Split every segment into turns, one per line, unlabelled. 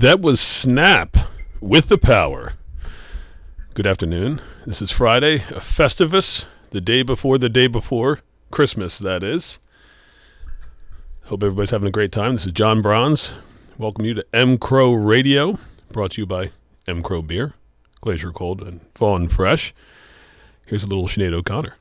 That was Snap with the Power. Good afternoon. This is Friday, a Festivus, the day before the day before Christmas, that is. Hope everybody's having a great time. This is John Bronze. Welcome you to M Crow Radio,
brought to you by M. Crow Beer, Glacier Cold and Fawn Fresh. Here's a little Sinead O'Connor.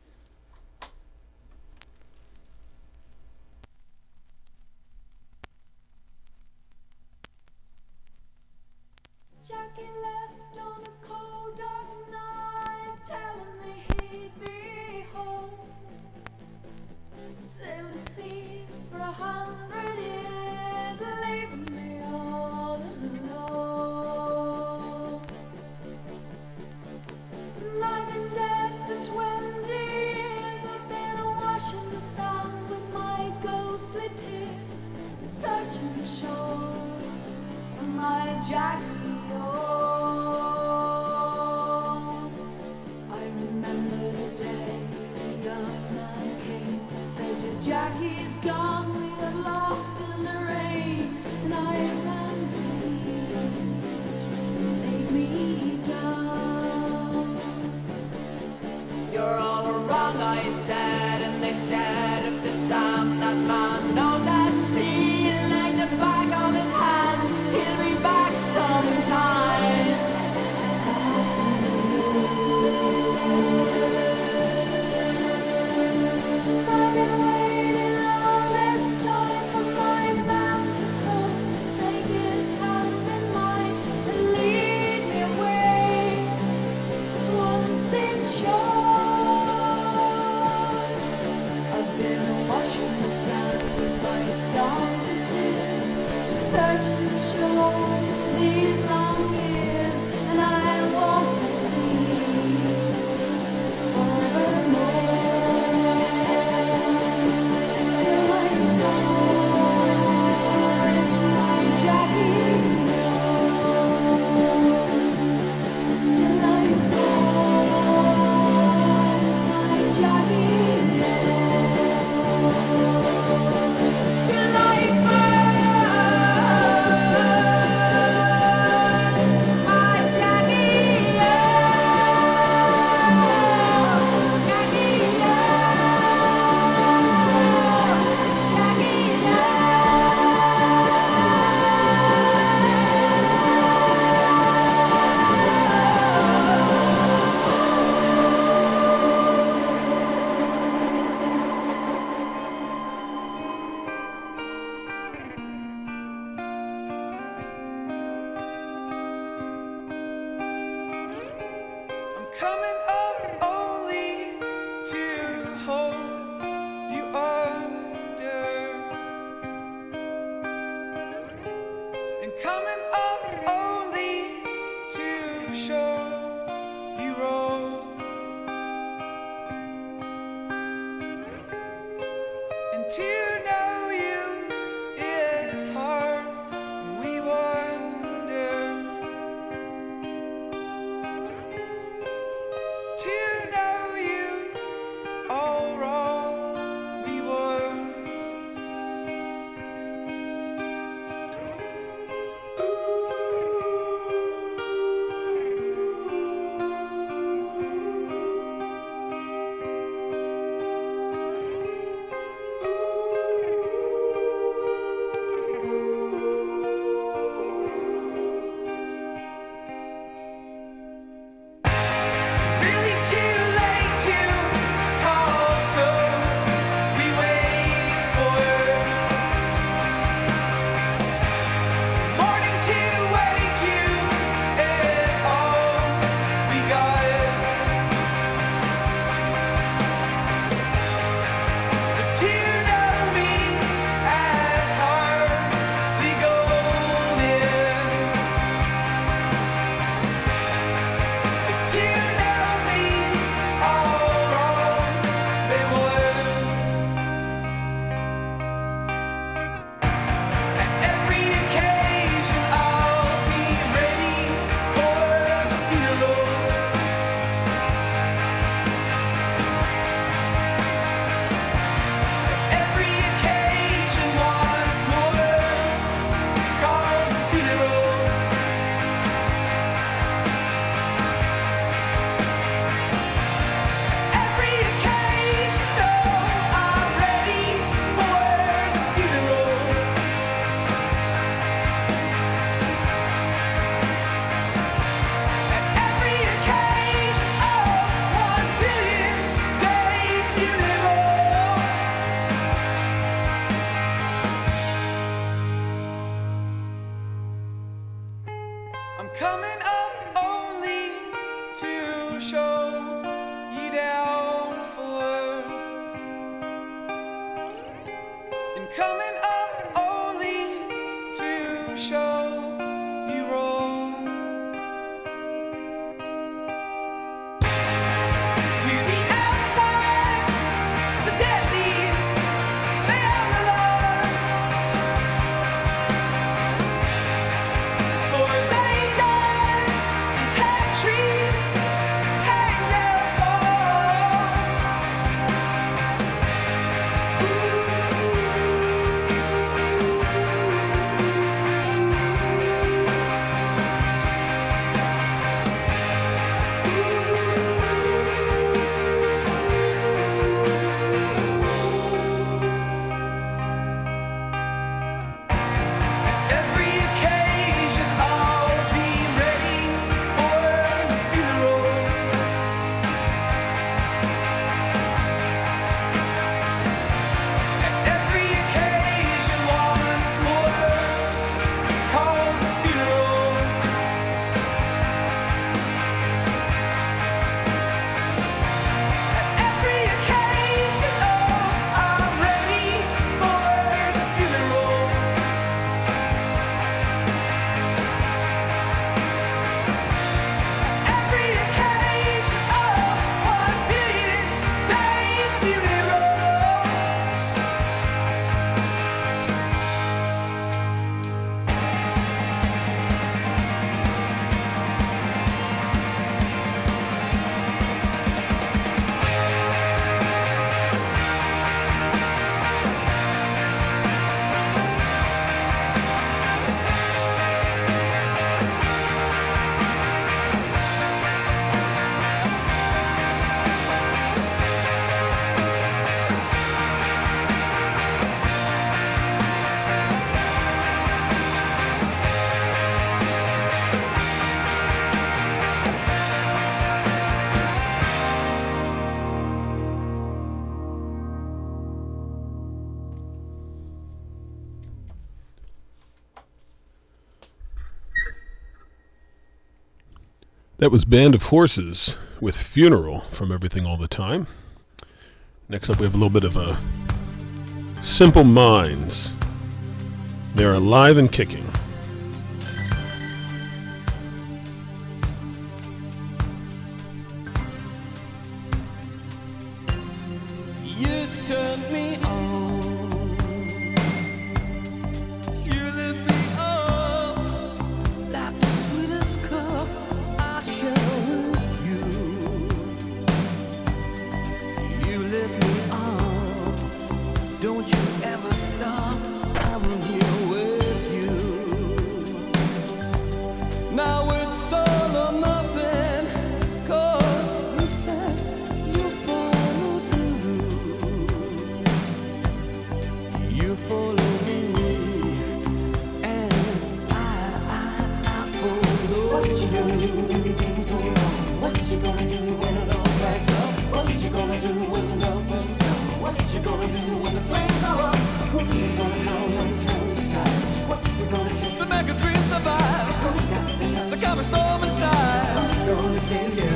That
was Band of Horses with Funeral from Everything All the Time. Next up, we have a little bit of a Simple Minds. They're alive and kicking.
in
you.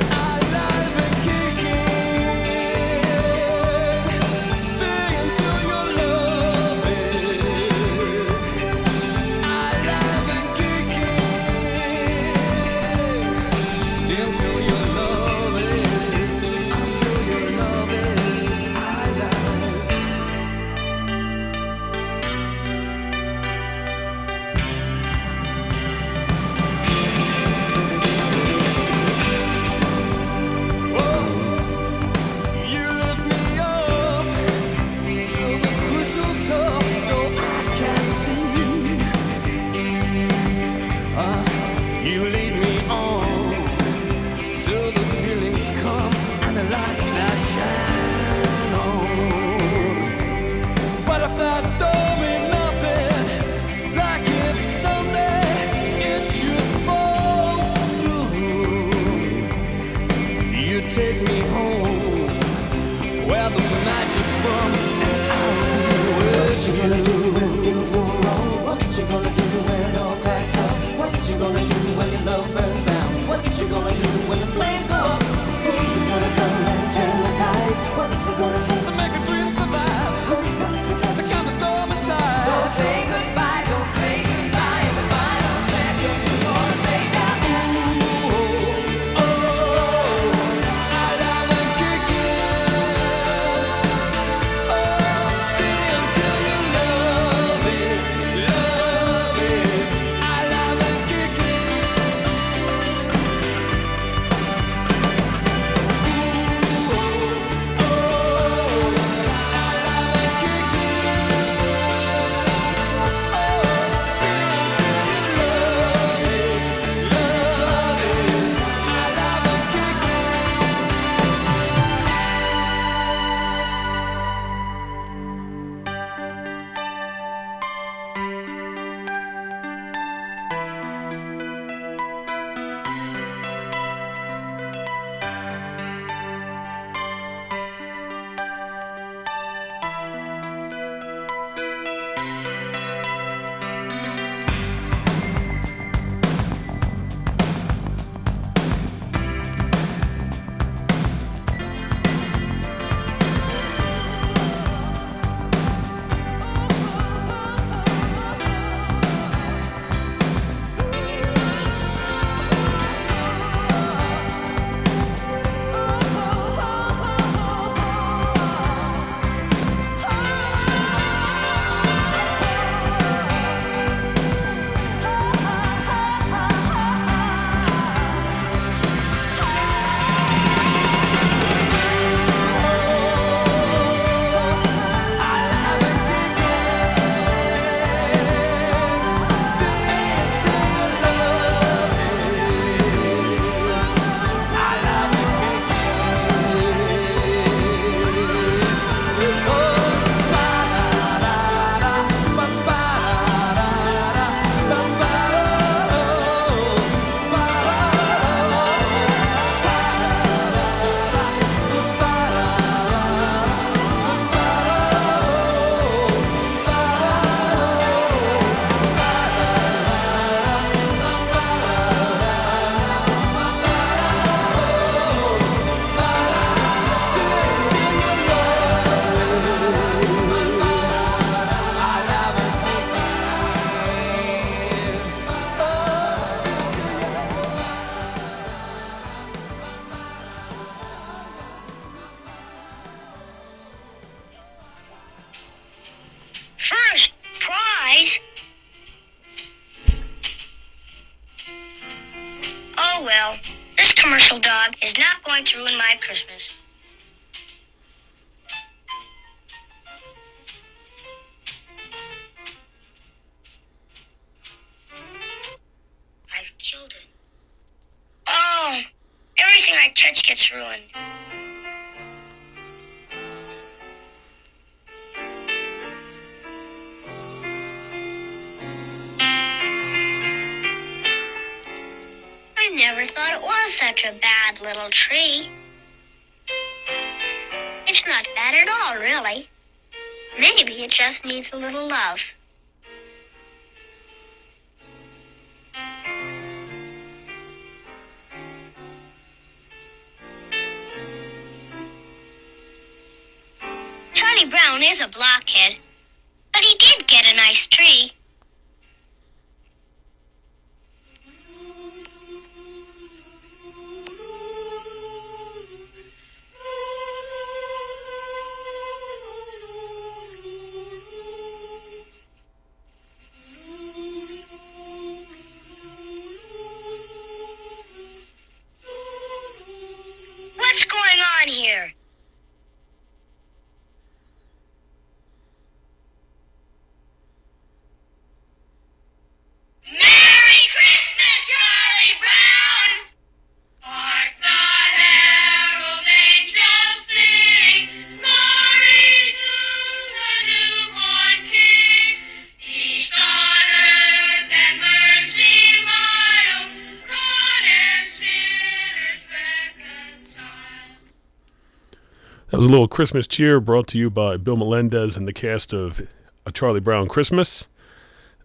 Was a little Christmas
cheer brought to you by Bill Melendez and the cast of A Charlie Brown Christmas.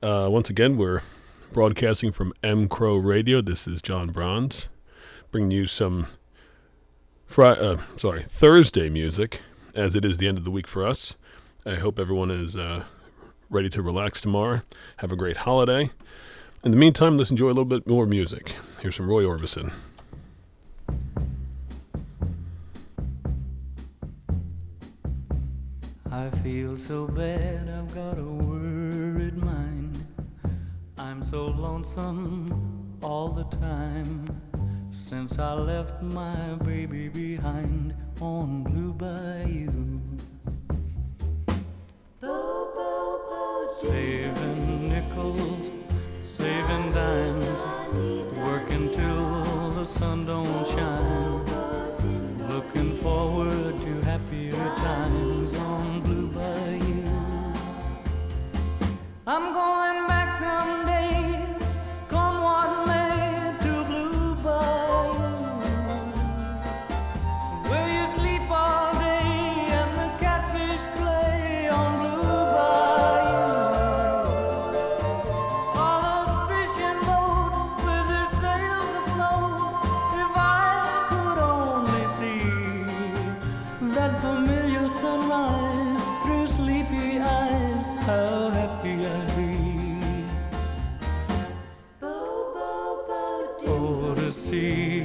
Uh, once again, we're broadcasting from M Crow Radio. This is John Bronze. bringing you some Fri- uh, sorry, Thursday music, as it is the end of the week for us. I hope everyone is uh, ready to relax tomorrow. Have a great holiday. In the meantime, let's enjoy a little bit more music. Here's some Roy Orbison.
I feel so bad, I've got a worried mind. I'm so lonesome all the time. Since I left my baby behind on Blue Bayou. Saving nickels, saving dimes, working till the sun don't shine. Looking forward I'm going back someday, see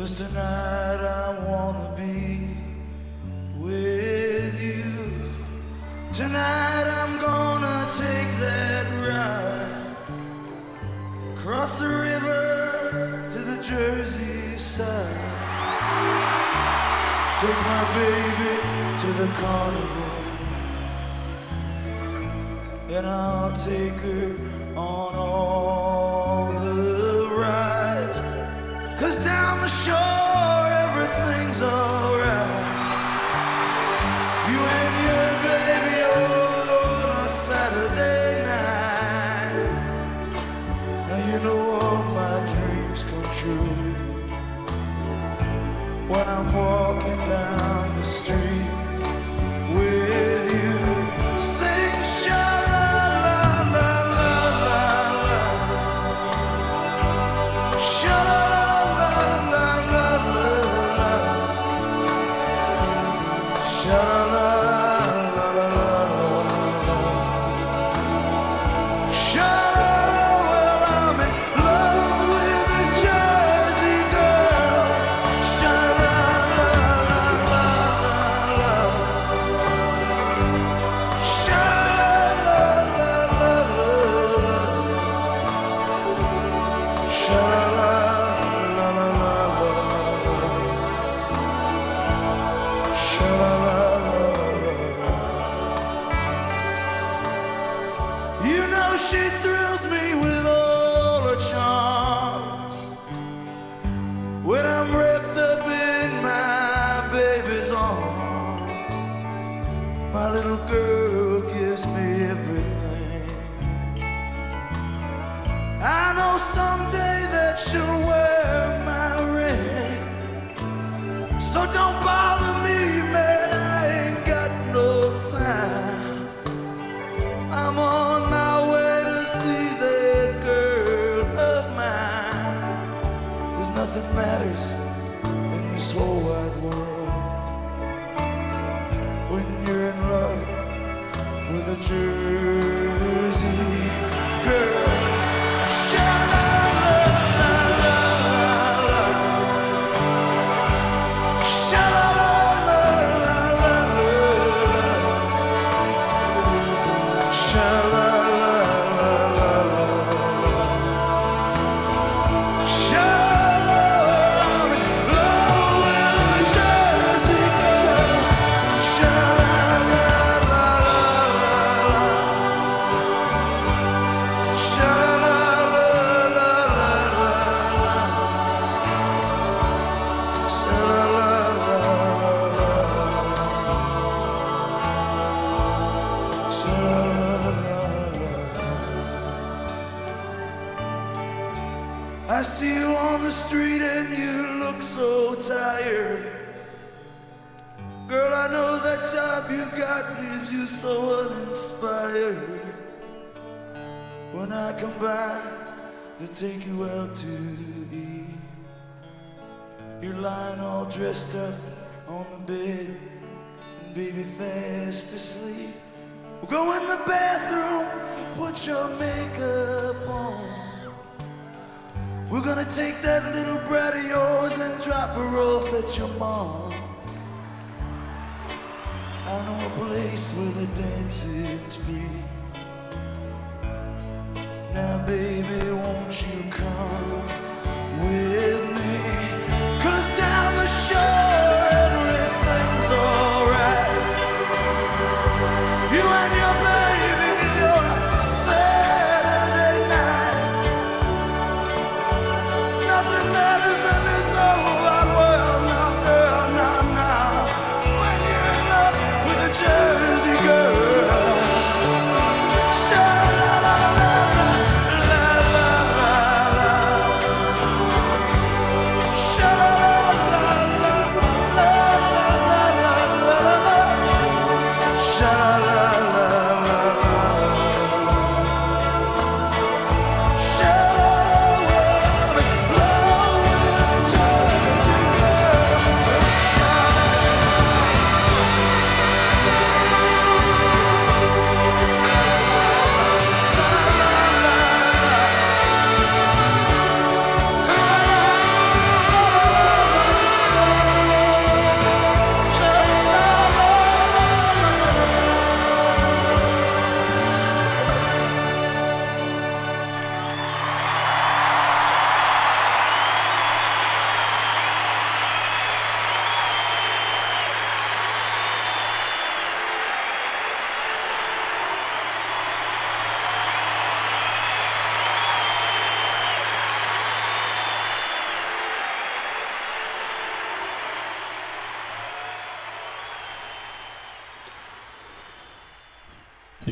Cause tonight I wanna be with you. Tonight I'm gonna take that ride. Cross the river to the Jersey side. Take my baby to the carnival. And I'll take her on all. Cause down the shore everything's alright. Someday that she'll wear my ring. So don't bother dressed up on the bed, and baby fast asleep. We'll go in the bathroom, put your makeup on. We're gonna take that little brat of yours and drop her off at your mom's. I know a place where the dancing's free. Now, baby, won't you come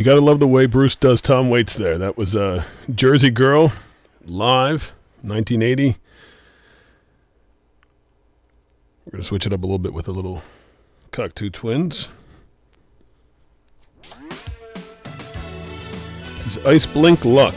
got to love the way Bruce does Tom Waits there. That was uh, Jersey Girl live, 1980. We're going to switch it up a little bit with a little Cocteau Twins. This is Iceblink Luck.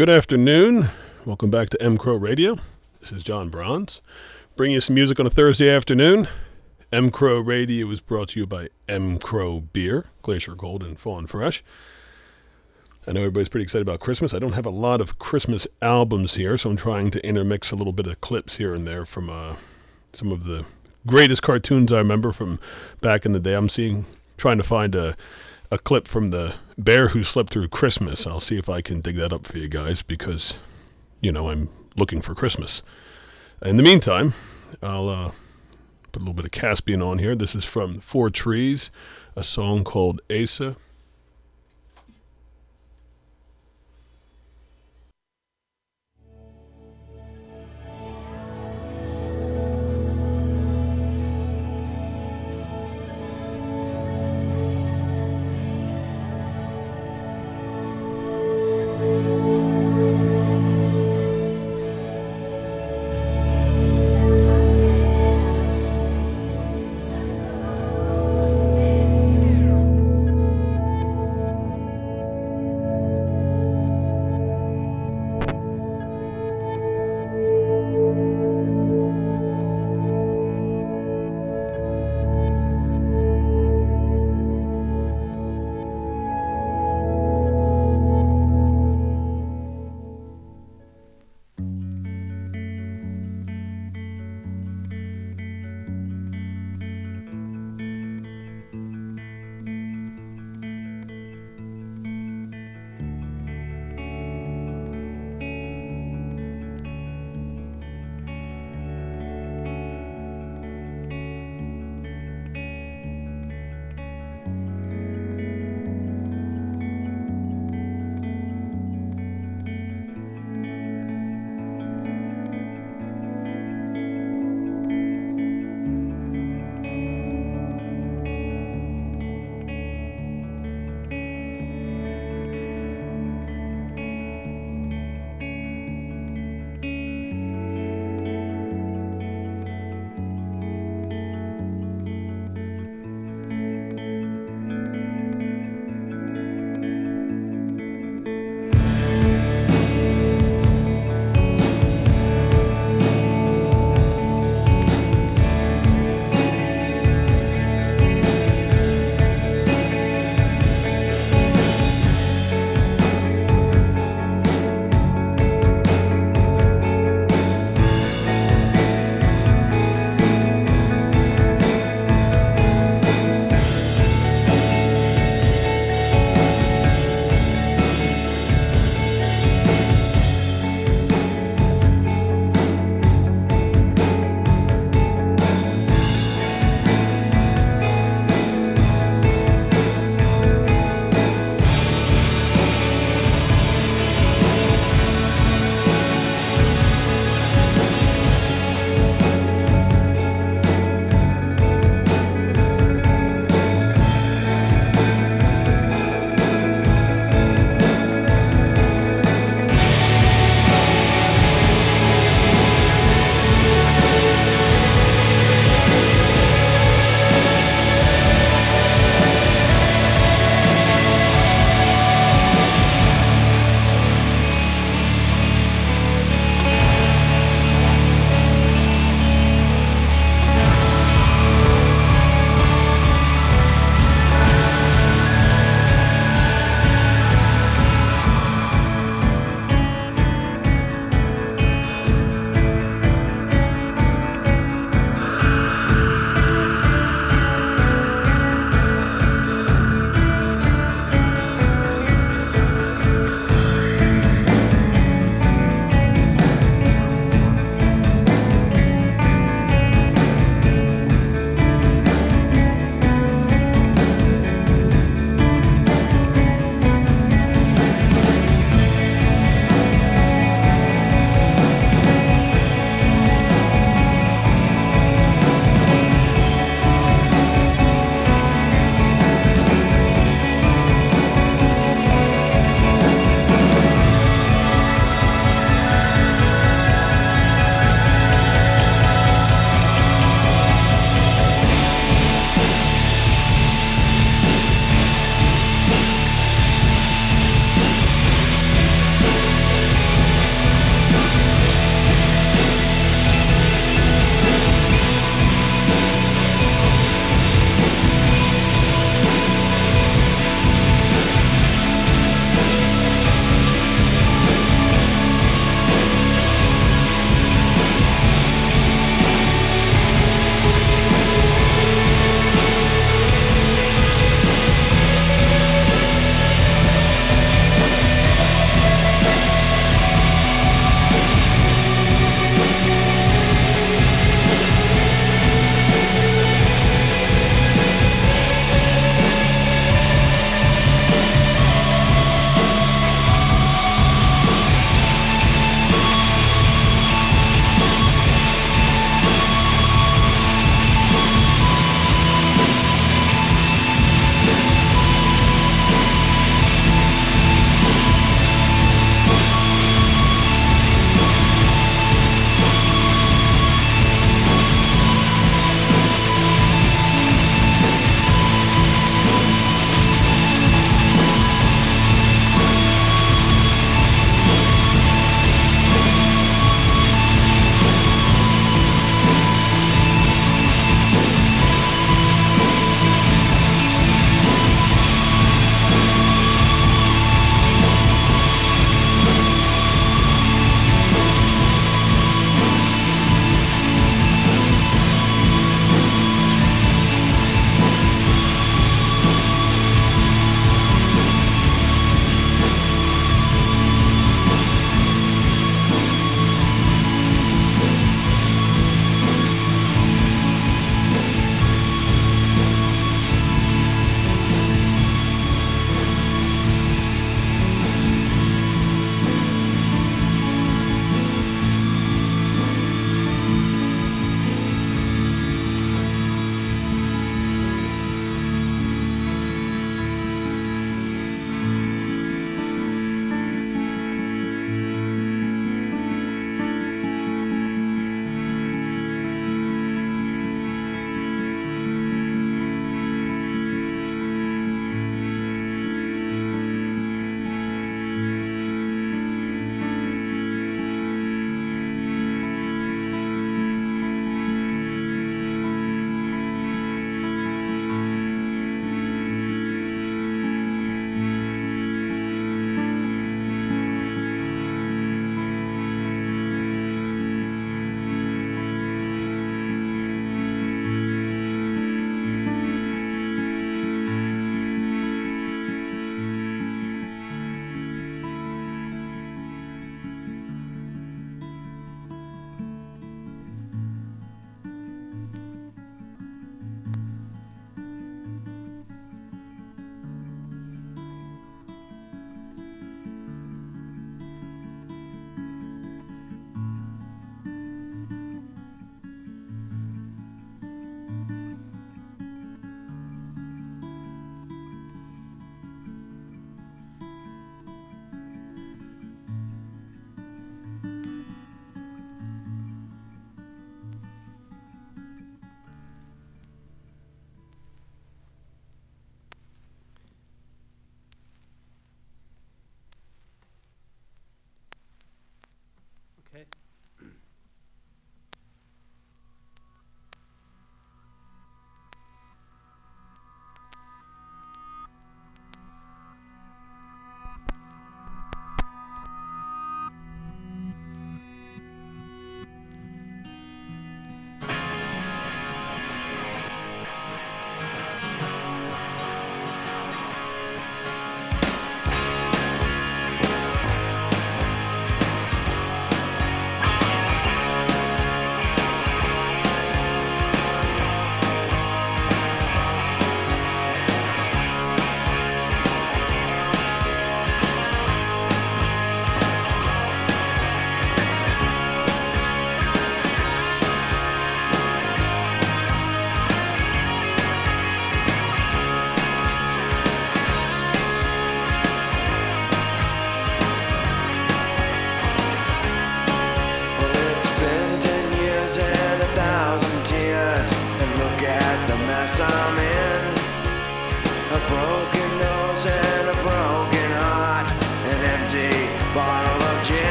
Good afternoon. Welcome back to M Crow Radio. This is John Bronze. Bringing you some music on a Thursday afternoon. M Crow Radio is brought to you by M Crow Beer, Glacier Gold and Fawn Fresh. I know everybody's pretty excited about Christmas. I don't have a lot of Christmas albums here, so I'm trying to intermix a little bit of clips here and there from uh, some of the greatest cartoons I remember from back in the day. I'm seeing, trying to find a a clip from the bear who slept through Christmas. I'll see if I can dig that up for you guys because, you know, I'm looking for Christmas. In the meantime, I'll uh, put a little bit of Caspian on here. This is from Four Trees, a song called Asa.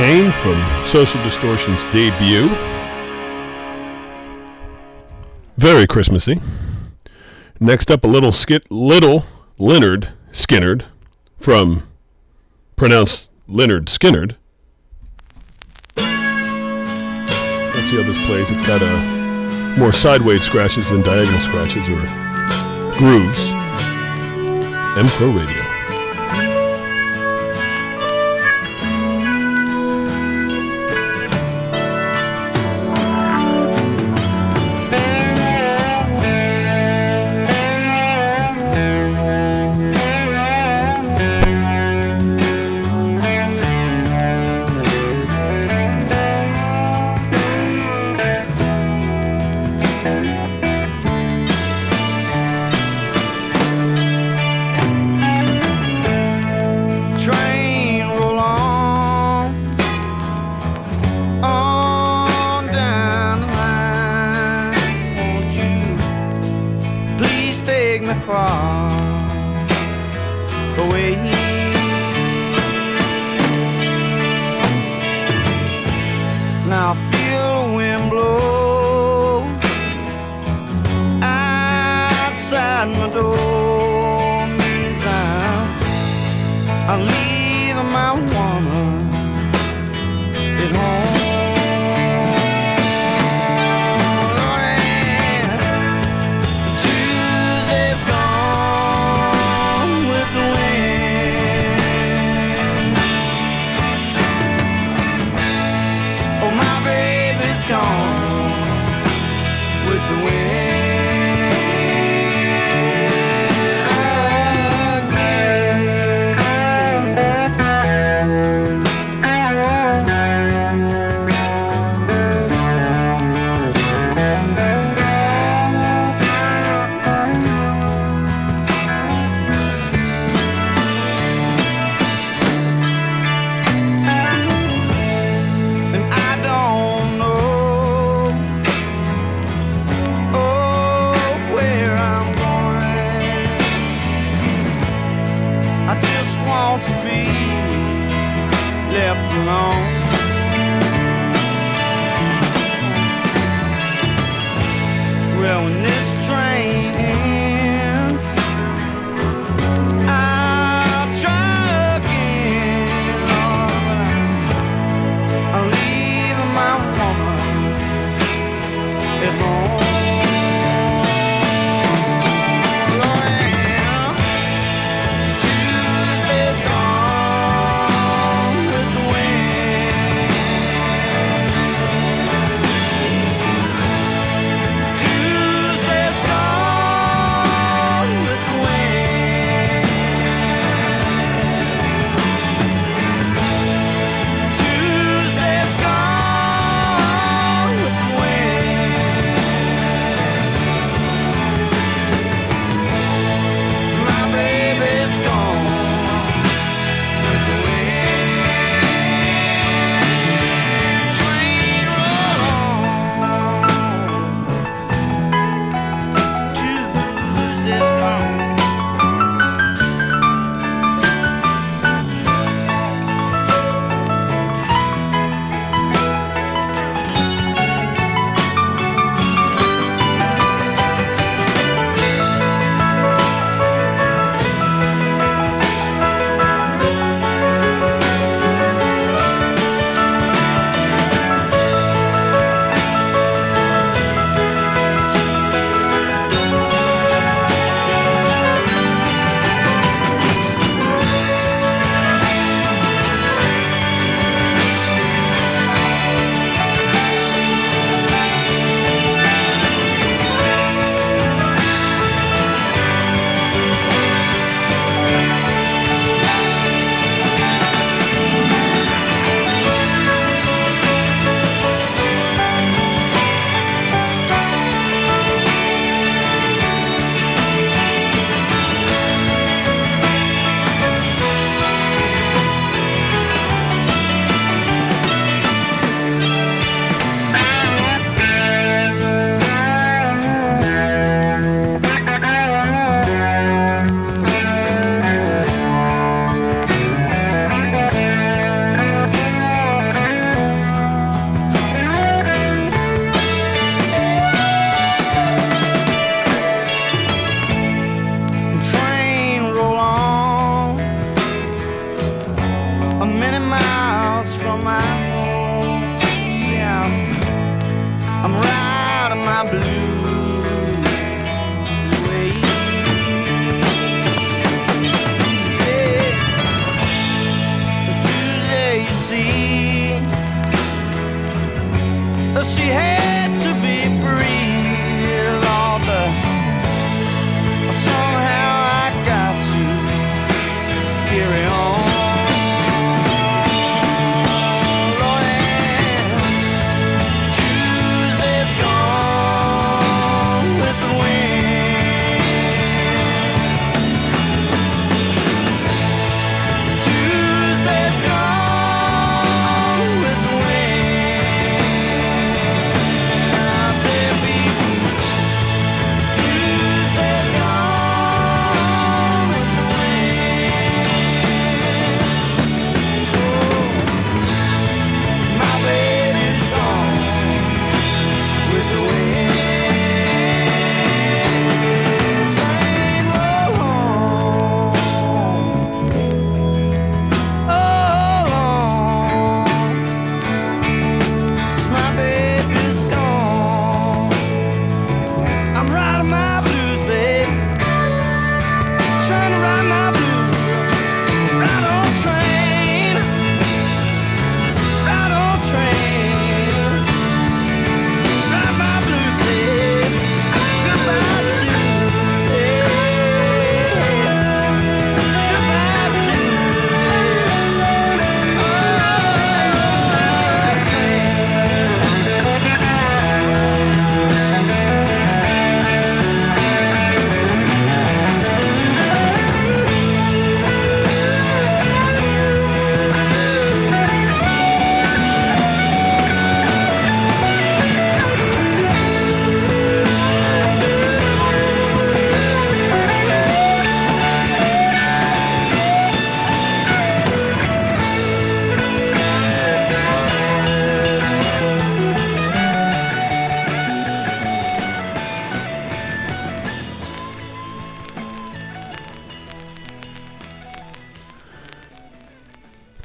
From Social Distortion's debut. Very Christmassy. Next up, a little skit, little Lynyrd Skynyrd from pronounced Lynyrd Skynyrd.
Let's see how this plays. It's got a more sideways scratches than diagonal scratches or grooves. M Crow Radio.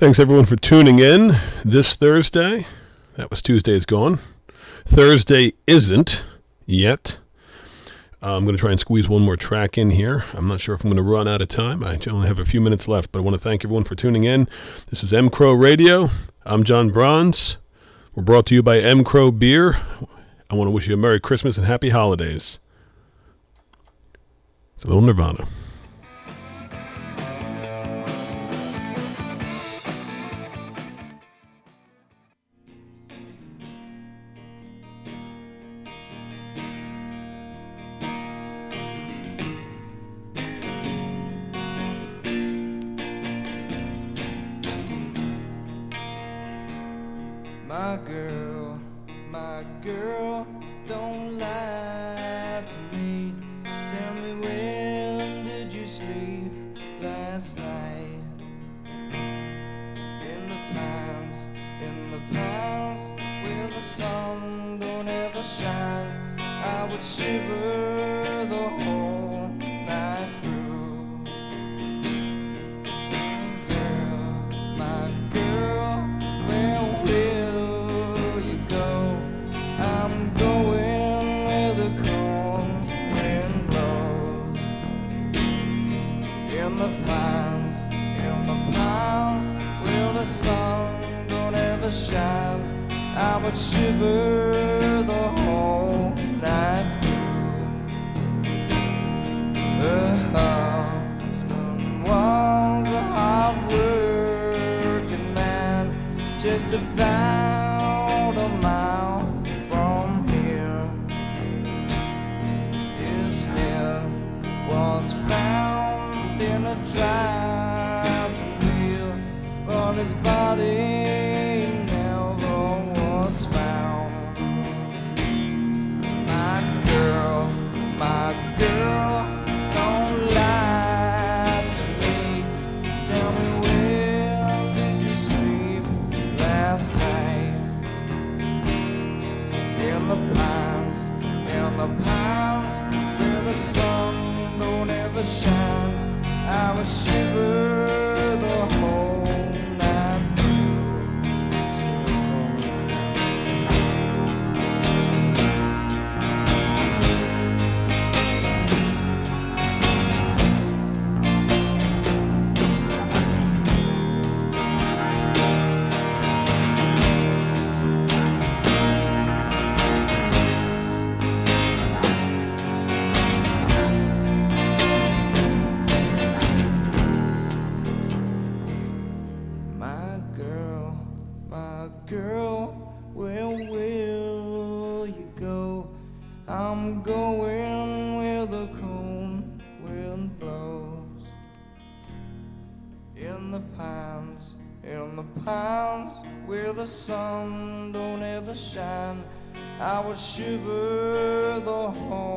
Thanks everyone for tuning in this Thursday. That was Tuesday's gone. Thursday isn't yet. Uh, I'm going to try and squeeze one more track in here. I'm not sure if I'm going to run out of time. I only have a few minutes left, but I want to thank everyone for tuning in. This is M Crow Radio. I'm John Bronze. We're brought to you by M Crow Beer. I want to wish you a Merry Christmas and Happy Holidays. It's a little Nirvana.
In the pines, in the pines, where the sun don't ever shine, I would shiver the whole night through. Her husband was a hard working man, just about the sun don't ever shine, I would shiver the whole